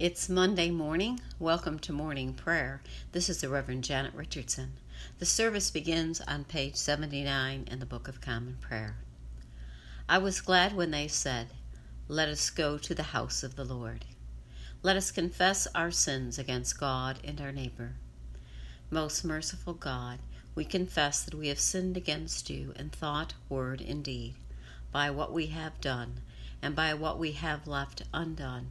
It's Monday morning. Welcome to morning prayer. This is the Reverend Janet Richardson. The service begins on page 79 in the Book of Common Prayer. I was glad when they said, Let us go to the house of the Lord. Let us confess our sins against God and our neighbor. Most merciful God, we confess that we have sinned against you in thought, word, and deed, by what we have done, and by what we have left undone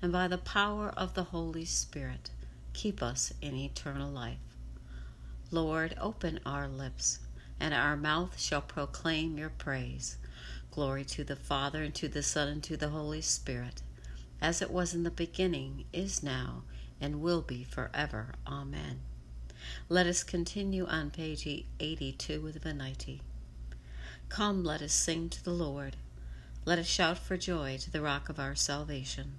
and by the power of the Holy Spirit, keep us in eternal life. Lord, open our lips, and our mouth shall proclaim your praise. Glory to the Father, and to the Son, and to the Holy Spirit, as it was in the beginning, is now, and will be forever. Amen. Let us continue on page 82 with Venite. Come, let us sing to the Lord. Let us shout for joy to the rock of our salvation.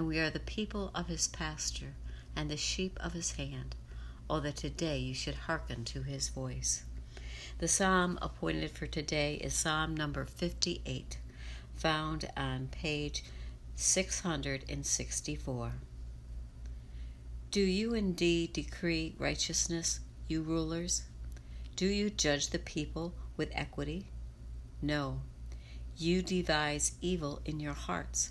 and we are the people of his pasture and the sheep of his hand. Oh, that today you should hearken to his voice. The psalm appointed for today is Psalm number 58, found on page 664. Do you indeed decree righteousness, you rulers? Do you judge the people with equity? No. You devise evil in your hearts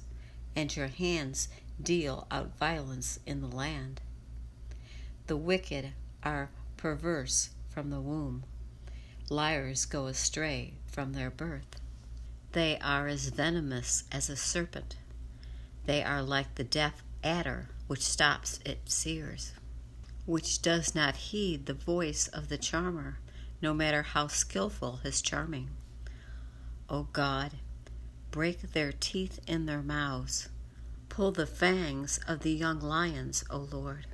and your hands deal out violence in the land. The wicked are perverse from the womb, liars go astray from their birth. They are as venomous as a serpent. They are like the deaf adder which stops its ears, which does not heed the voice of the charmer, no matter how skilful his charming. O God, Break their teeth in their mouths. Pull the fangs of the young lions, O Lord.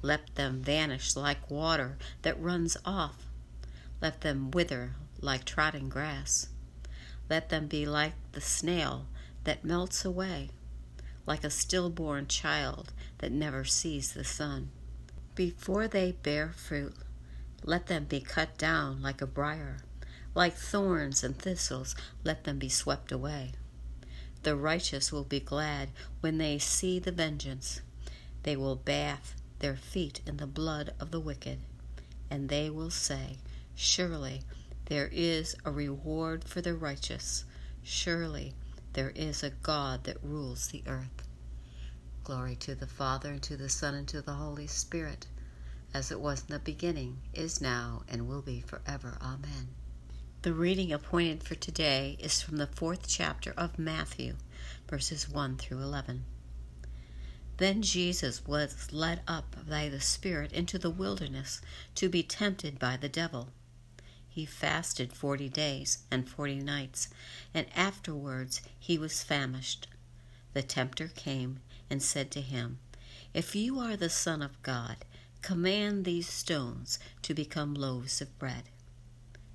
Let them vanish like water that runs off. Let them wither like trodden grass. Let them be like the snail that melts away, like a stillborn child that never sees the sun. Before they bear fruit, let them be cut down like a briar like thorns and thistles, let them be swept away. The righteous will be glad when they see the vengeance. They will bathe their feet in the blood of the wicked, and they will say, Surely there is a reward for the righteous. Surely there is a God that rules the earth. Glory to the Father, and to the Son, and to the Holy Spirit, as it was in the beginning, is now, and will be forever. Amen. The reading appointed for today is from the fourth chapter of Matthew, verses 1 through 11. Then Jesus was led up by the Spirit into the wilderness to be tempted by the devil. He fasted forty days and forty nights, and afterwards he was famished. The tempter came and said to him, If you are the Son of God, command these stones to become loaves of bread.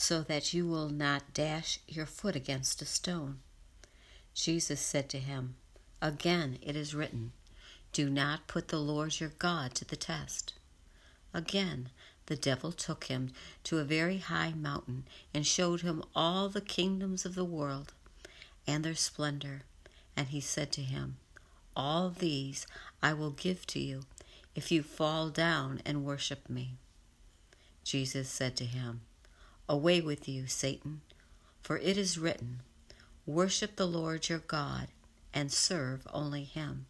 so that you will not dash your foot against a stone. Jesus said to him, Again it is written, Do not put the Lord your God to the test. Again, the devil took him to a very high mountain and showed him all the kingdoms of the world and their splendor. And he said to him, All these I will give to you if you fall down and worship me. Jesus said to him, Away with you, Satan, for it is written, Worship the Lord your God and serve only him.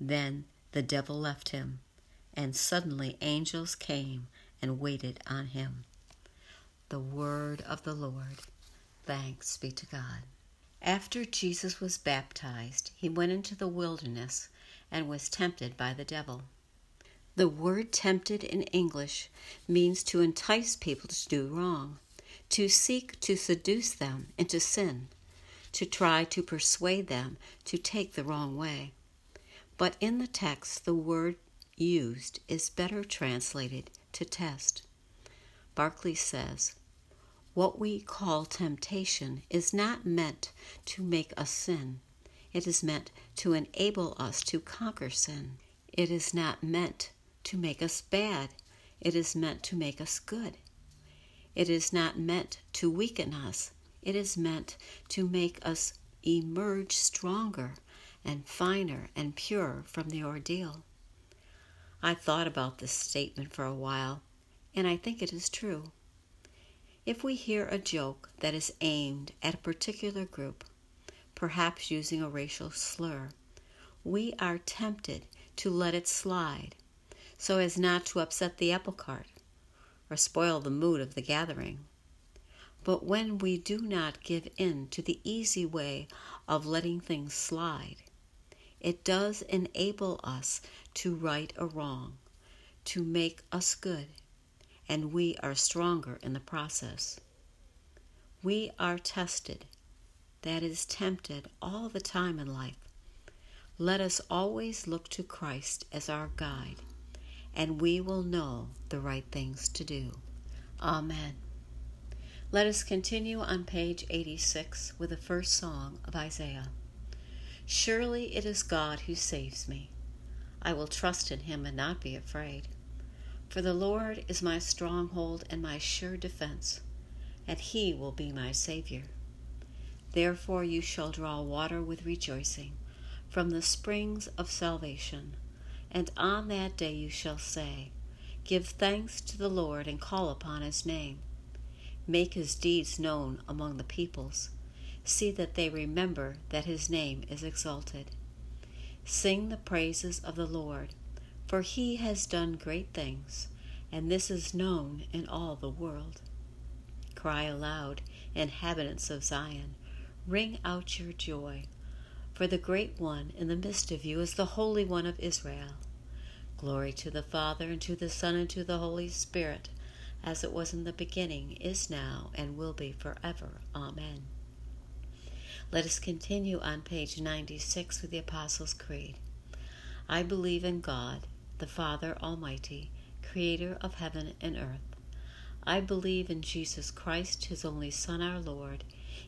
Then the devil left him, and suddenly angels came and waited on him. The word of the Lord. Thanks be to God. After Jesus was baptized, he went into the wilderness and was tempted by the devil. The word tempted in English means to entice people to do wrong, to seek to seduce them into sin, to try to persuade them to take the wrong way. But in the text, the word used is better translated to test. Barclay says, What we call temptation is not meant to make us sin. It is meant to enable us to conquer sin. It is not meant to make us bad. It is meant to make us good. It is not meant to weaken us. It is meant to make us emerge stronger and finer and purer from the ordeal. I thought about this statement for a while, and I think it is true. If we hear a joke that is aimed at a particular group, perhaps using a racial slur, we are tempted to let it slide so as not to upset the apple cart or spoil the mood of the gathering. But when we do not give in to the easy way of letting things slide, it does enable us to right a wrong, to make us good, and we are stronger in the process. We are tested, that is, tempted all the time in life. Let us always look to Christ as our guide, and we will know the right things to do. Amen. Let us continue on page 86 with the first song of Isaiah. Surely it is God who saves me. I will trust in him and not be afraid. For the Lord is my stronghold and my sure defense, and he will be my Savior. Therefore you shall draw water with rejoicing from the springs of salvation, and on that day you shall say, Give thanks to the Lord and call upon his name. Make his deeds known among the peoples see that they remember that his name is exalted. Sing the praises of the Lord, for he has done great things, and this is known in all the world. Cry aloud, inhabitants of Zion, ring out your joy, for the great one in the midst of you is the Holy One of Israel. Glory to the Father, and to the Son, and to the Holy Spirit, as it was in the beginning, is now, and will be forever. Amen. Let us continue on page 96 with the Apostles' Creed. I believe in God, the Father Almighty, creator of heaven and earth. I believe in Jesus Christ, his only Son, our Lord.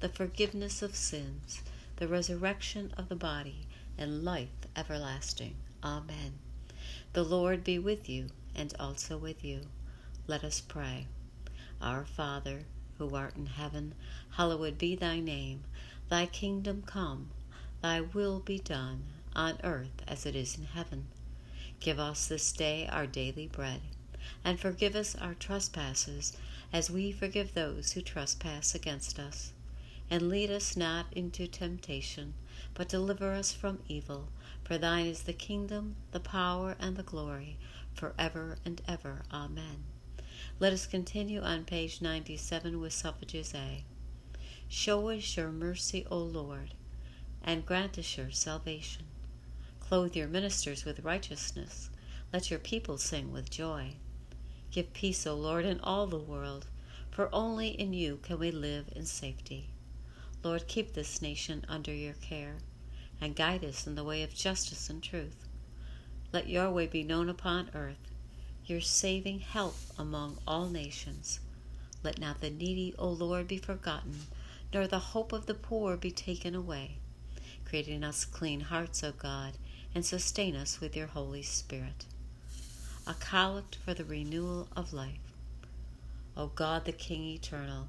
the forgiveness of sins, the resurrection of the body, and life everlasting. Amen. The Lord be with you and also with you. Let us pray. Our Father, who art in heaven, hallowed be thy name. Thy kingdom come, thy will be done, on earth as it is in heaven. Give us this day our daily bread, and forgive us our trespasses, as we forgive those who trespass against us. And lead us not into temptation, but deliver us from evil. For thine is the kingdom, the power, and the glory, for ever and ever. Amen. Let us continue on page 97 with suffrages A. Show us your mercy, O Lord, and grant us your salvation. Clothe your ministers with righteousness. Let your people sing with joy. Give peace, O Lord, in all the world, for only in you can we live in safety. Lord, keep this nation under your care, and guide us in the way of justice and truth. Let your way be known upon earth, your saving help among all nations. Let not the needy, O Lord, be forgotten, nor the hope of the poor be taken away. Create in us clean hearts, O God, and sustain us with your Holy Spirit. A collect for the renewal of life. O God, the King eternal,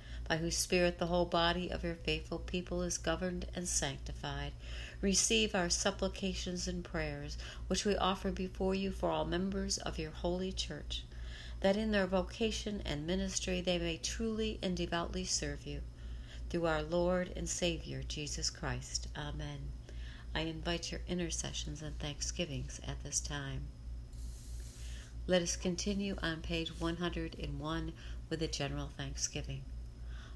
by whose Spirit the whole body of your faithful people is governed and sanctified, receive our supplications and prayers, which we offer before you for all members of your holy church, that in their vocation and ministry they may truly and devoutly serve you through our Lord and Savior Jesus Christ. Amen. I invite your intercessions and thanksgivings at this time. Let us continue on page 101 with a general thanksgiving.